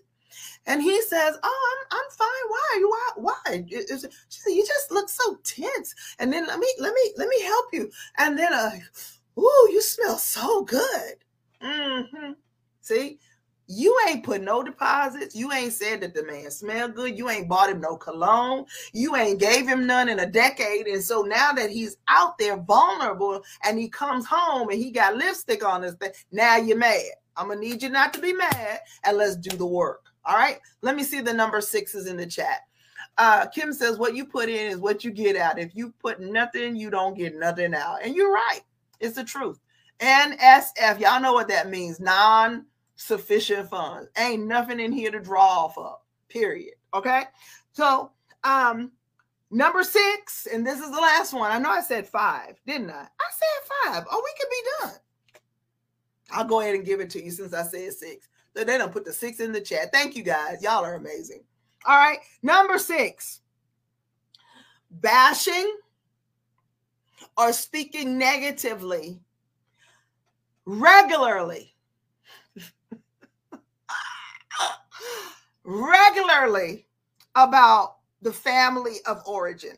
And he says, "Oh, I'm, I'm fine. Why? Why? Why?" She said, "You just look so tense." And then let me let me let me help you. And then, uh, ooh, you smell so good. Mm-hmm. See, You ain't put no deposits. You ain't said that the man smelled good. You ain't bought him no cologne. You ain't gave him none in a decade. And so now that he's out there vulnerable and he comes home and he got lipstick on his thing, now you're mad. I'm gonna need you not to be mad and let's do the work. All right. Let me see the number sixes in the chat. Uh, Kim says, What you put in is what you get out. If you put nothing, you don't get nothing out. And you're right. It's the truth. NSF, y'all know what that means. Non sufficient funds. Ain't nothing in here to draw off of. Period. Okay. So, um, number six, and this is the last one. I know I said five, didn't I? I said five. Oh, we could be done. I'll go ahead and give it to you since I said six. So they don't put the six in the chat. Thank you guys. Y'all are amazing. All right. Number six, bashing or speaking negatively regularly. Regularly about the family of origin.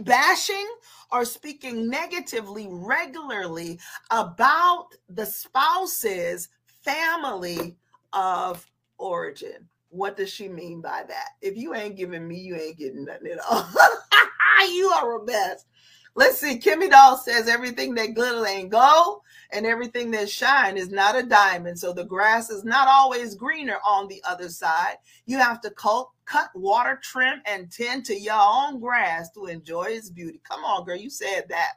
Bashing or speaking negatively regularly about the spouse's family of origin. What does she mean by that? If you ain't giving me, you ain't getting nothing at all. [LAUGHS] you are a mess. Let's see. Kimmy Doll says everything that glitter ain't gold and everything that shine is not a diamond. So the grass is not always greener on the other side. You have to cut, cut, water, trim, and tend to your own grass to enjoy its beauty. Come on, girl. You said that.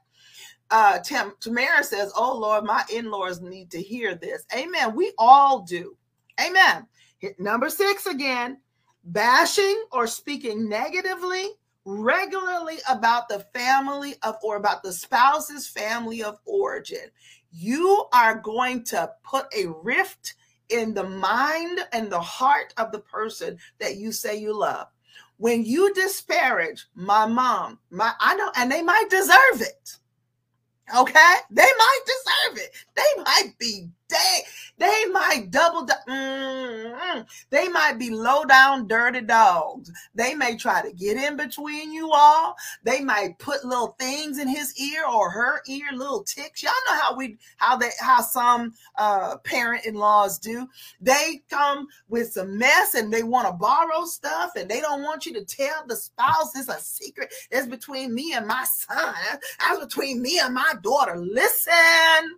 Uh, Tim, Tamara says, Oh Lord, my in laws need to hear this. Amen. We all do. Amen. Hit number six again bashing or speaking negatively regularly about the family of or about the spouse's family of origin. You are going to put a rift in the mind and the heart of the person that you say you love. When you disparage my mom, my I know, and they might deserve it. Okay, they might deserve it. They might be they they might double mm, they might be low down dirty dogs. They may try to get in between you all. They might put little things in his ear or her ear little ticks. Y'all know how we how they how some uh parent-in-laws do. They come with some mess and they want to borrow stuff and they don't want you to tell the spouse it's a secret. It's between me and my son. That's between me and my daughter. Listen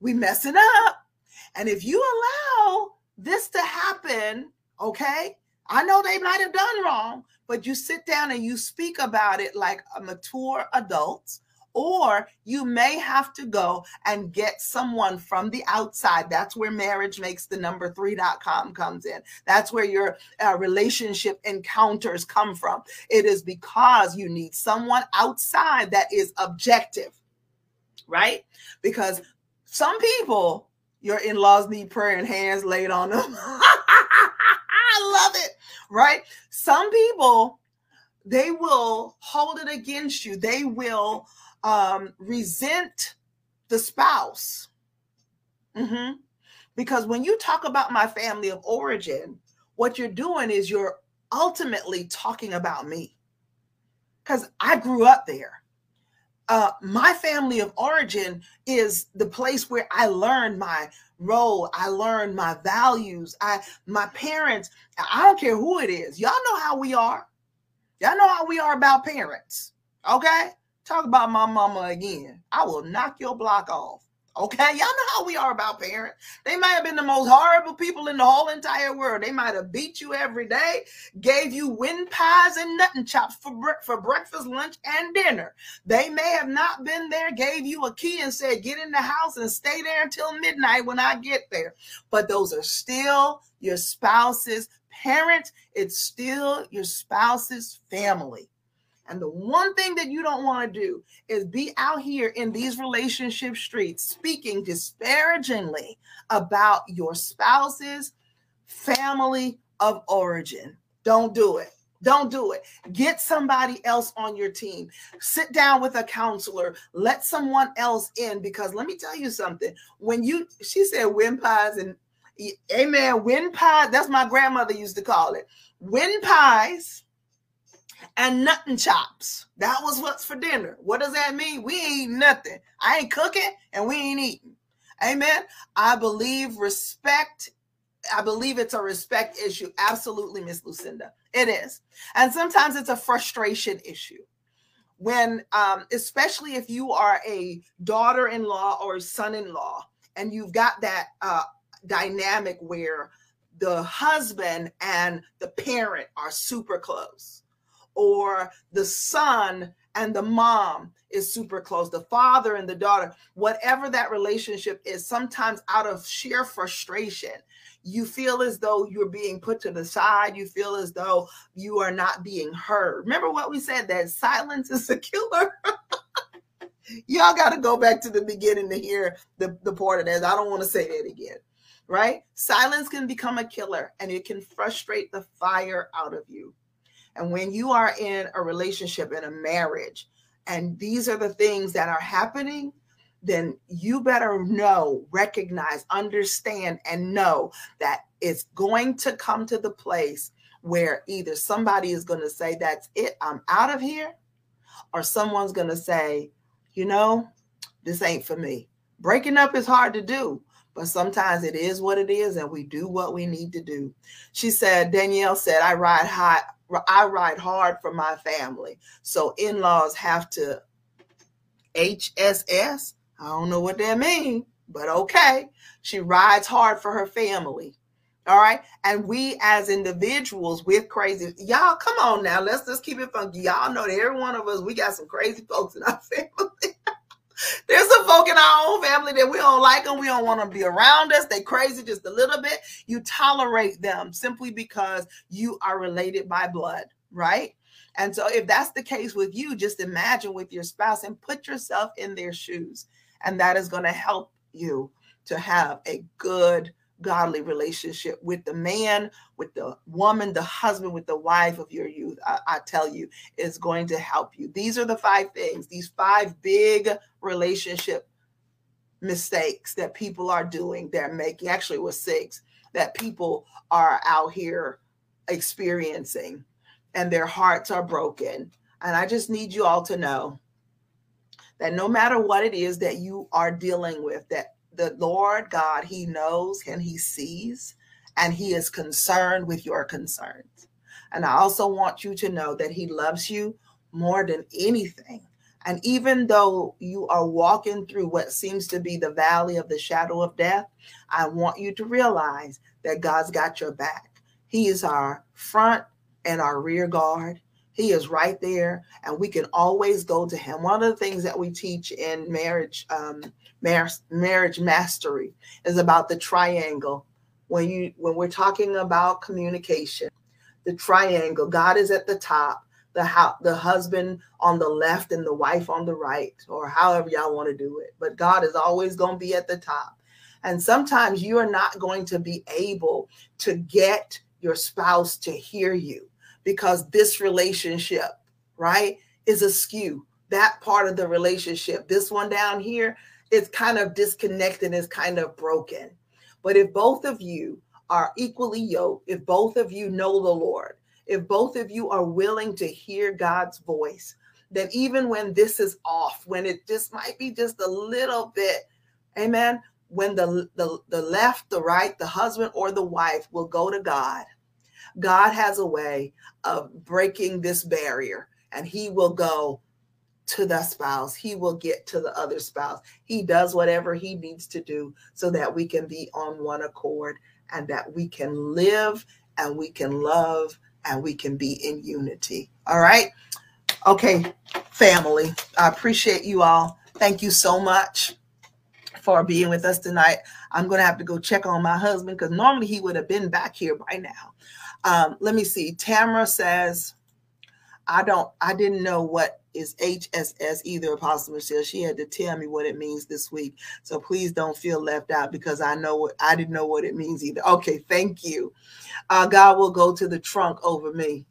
we messing up. And if you allow this to happen, okay, I know they might have done wrong, but you sit down and you speak about it like a mature adult, or you may have to go and get someone from the outside. That's where marriage makes the number three.com comes in. That's where your uh, relationship encounters come from. It is because you need someone outside that is objective, right? Because some people, your in laws need prayer and hands laid on them. [LAUGHS] I love it, right? Some people, they will hold it against you, they will um, resent the spouse. Mm-hmm. Because when you talk about my family of origin, what you're doing is you're ultimately talking about me because I grew up there uh, my family of origin is the place where I learned my role. I learned my values. I, my parents, I don't care who it is. Y'all know how we are. Y'all know how we are about parents. Okay. Talk about my mama again. I will knock your block off. Okay, y'all know how we are about parents. They might have been the most horrible people in the whole entire world. They might have beat you every day, gave you wind pies and nothing chops for, bre- for breakfast, lunch, and dinner. They may have not been there, gave you a key and said, get in the house and stay there until midnight when I get there. But those are still your spouse's parents. It's still your spouse's family. And the one thing that you don't want to do is be out here in these relationship streets speaking disparagingly about your spouse's family of origin. Don't do it. Don't do it. Get somebody else on your team. Sit down with a counselor. Let someone else in because let me tell you something. When you, she said, wind pies and amen, wind pies. That's my grandmother used to call it. Wind pies and nothing chops. That was what's for dinner. What does that mean? We ain't nothing. I ain't cooking and we ain't eating. Amen. I believe respect. I believe it's a respect issue. Absolutely, Miss Lucinda. It is. And sometimes it's a frustration issue. When, um, especially if you are a daughter in law or son in law, and you've got that uh, dynamic where the husband and the parent are super close, or the son and the mom is super close, the father and the daughter, whatever that relationship is, sometimes out of sheer frustration, you feel as though you're being put to the side. You feel as though you are not being heard. Remember what we said that silence is a killer? [LAUGHS] Y'all got to go back to the beginning to hear the, the part of that. I don't want to say that again, right? Silence can become a killer and it can frustrate the fire out of you. And when you are in a relationship, in a marriage, and these are the things that are happening, then you better know, recognize, understand, and know that it's going to come to the place where either somebody is going to say, That's it, I'm out of here, or someone's going to say, You know, this ain't for me. Breaking up is hard to do, but sometimes it is what it is, and we do what we need to do. She said, Danielle said, I ride high, I ride hard for my family. So in-laws have to HSS. I don't know what that means, but okay. She rides hard for her family. All right. And we as individuals with crazy, y'all, come on now. Let's just keep it funky. Y'all know that every one of us, we got some crazy folks in our [LAUGHS] family. There's some folk in our own family that we don't like them. We don't want them to be around us. They crazy just a little bit. You tolerate them simply because you are related by blood, right? And so if that's the case with you, just imagine with your spouse and put yourself in their shoes. And that is going to help you to have a good godly relationship with the man, with the woman, the husband, with the wife of your youth, I, I, tell you, is going to help you. These are the five things, these five big relationship mistakes that people are doing, they're making. Actually, it was six that people are out here experiencing, and their hearts are broken. And I just need you all to know that no matter what it is that you are dealing with, that the Lord God, He knows and He sees, and He is concerned with your concerns. And I also want you to know that He loves you more than anything. And even though you are walking through what seems to be the valley of the shadow of death, I want you to realize that God's got your back. He is our front and our rear guard. He is right there, and we can always go to Him. One of the things that we teach in marriage um, marriage mastery is about the triangle. When you when we're talking about communication, the triangle, God is at the top, the how the husband on the left and the wife on the right, or however y'all want to do it. But God is always going to be at the top. And sometimes you are not going to be able to get your spouse to hear you because this relationship, right, is askew. That part of the relationship, this one down here, is kind of disconnected, it's kind of broken. But if both of you are equally yoked, if both of you know the Lord, if both of you are willing to hear God's voice, then even when this is off, when it just might be just a little bit, amen, when the, the, the left, the right, the husband or the wife will go to God, God has a way of breaking this barrier and he will go to the spouse. He will get to the other spouse. He does whatever he needs to do so that we can be on one accord and that we can live and we can love and we can be in unity. All right. Okay, family. I appreciate you all. Thank you so much for being with us tonight. I'm going to have to go check on my husband because normally he would have been back here by now. Um, let me see. Tamara says, I don't, I didn't know what is HSS either, Apostle Michelle. She had to tell me what it means this week. So please don't feel left out because I know what I didn't know what it means either. Okay, thank you. Uh, God will go to the trunk over me.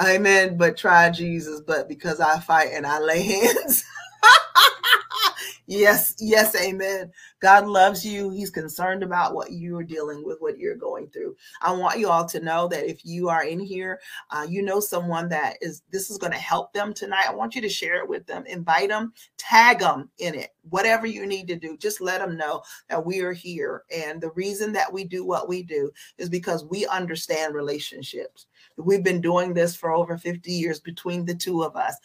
Amen. But try Jesus, but because I fight and I lay [LAUGHS] hands. [LAUGHS] Yes, yes, amen. God loves you. He's concerned about what you are dealing with, what you're going through. I want you all to know that if you are in here, uh, you know someone that is this is going to help them tonight. I want you to share it with them, invite them, tag them in it, whatever you need to do. Just let them know that we are here. And the reason that we do what we do is because we understand relationships. We've been doing this for over 50 years between the two of us.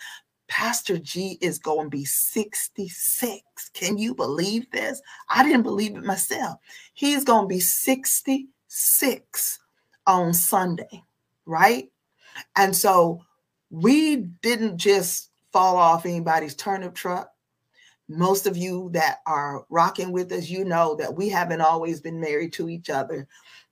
Pastor G is going to be 66. Can you believe this? I didn't believe it myself. He's going to be 66 on Sunday, right? And so we didn't just fall off anybody's turnip truck. Most of you that are rocking with us, you know that we haven't always been married to each other.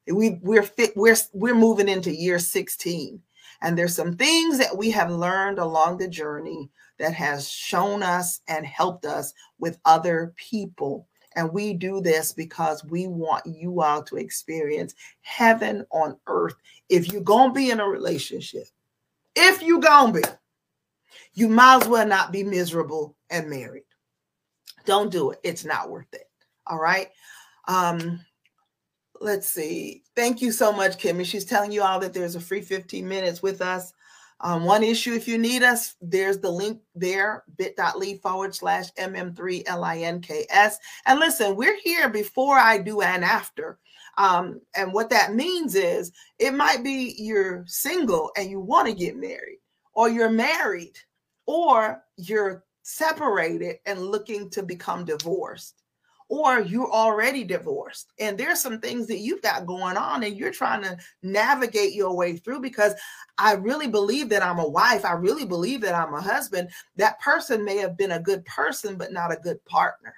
We we're fit, we're we're moving into year 16 and there's some things that we have learned along the journey that has shown us and helped us with other people. And we do this because we want you all to experience heaven on earth. If you're going to be in a relationship, if you're going to be, you might as well not be miserable and married. Don't do it. It's not worth it. All right. Um, let's see. Thank you so much, Kimmy. She's telling you all that there's a free 15 minutes with us. Um, one issue, if you need us, there's the link there, bit.ly forward slash MM3LINKS. And listen, we're here before I do and after. Um, and what that means is it might be you're single and you want to get married, or you're married, or you're separated and looking to become divorced or you're already divorced and there's some things that you've got going on and you're trying to navigate your way through because I really believe that I'm a wife. I really believe that I'm a husband. That person may have been a good person, but not a good partner.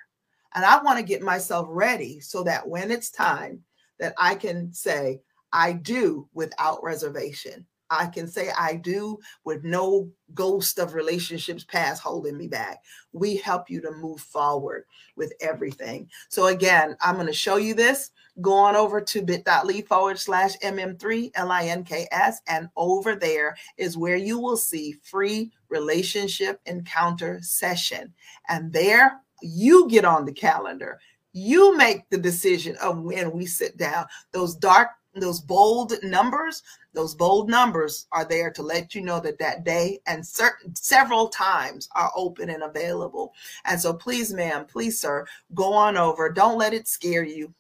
And I want to get myself ready so that when it's time that I can say, I do without reservation. I can say I do with no ghost of relationships past holding me back. We help you to move forward with everything. So again, I'm going to show you this. Go on over to bit.ly forward slash MM3LINKS. And over there is where you will see free relationship encounter session. And there you get on the calendar. You make the decision of when we sit down. Those dark those bold numbers those bold numbers are there to let you know that that day and certain several times are open and available. And so please ma'am please sir go on over. Don't let it scare you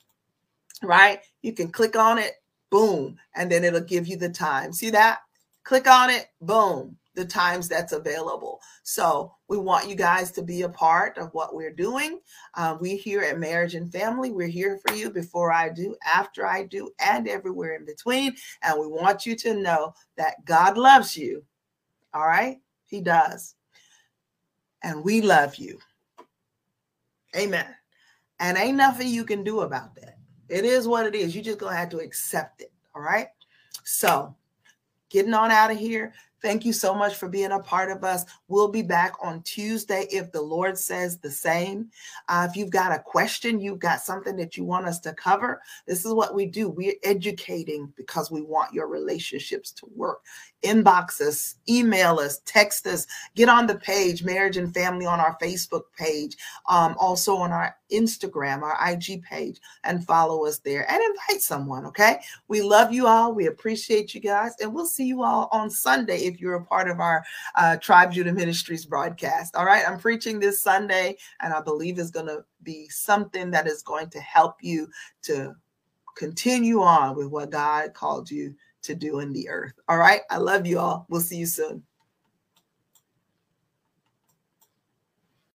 right? You can click on it boom and then it'll give you the time. See that? Click on it boom the times that's available. So we want you guys to be a part of what we're doing. Uh, we here at Marriage and Family, we're here for you before I do, after I do, and everywhere in between. And we want you to know that God loves you. All right? He does. And we love you. Amen. And ain't nothing you can do about that. It is what it is. You just gonna have to accept it. All right. So getting on out of here. Thank you so much for being a part of us. We'll be back on Tuesday if the Lord says the same. Uh, if you've got a question, you've got something that you want us to cover, this is what we do. We're educating because we want your relationships to work. Inbox us, email us, text us, get on the page, Marriage and Family on our Facebook page, um, also on our Instagram, our IG page, and follow us there and invite someone. Okay. We love you all. We appreciate you guys. And we'll see you all on Sunday if you're a part of our uh, Tribe Judah Ministries broadcast. All right. I'm preaching this Sunday, and I believe it's going to be something that is going to help you to continue on with what God called you to do in the earth. All right. I love you all. We'll see you soon.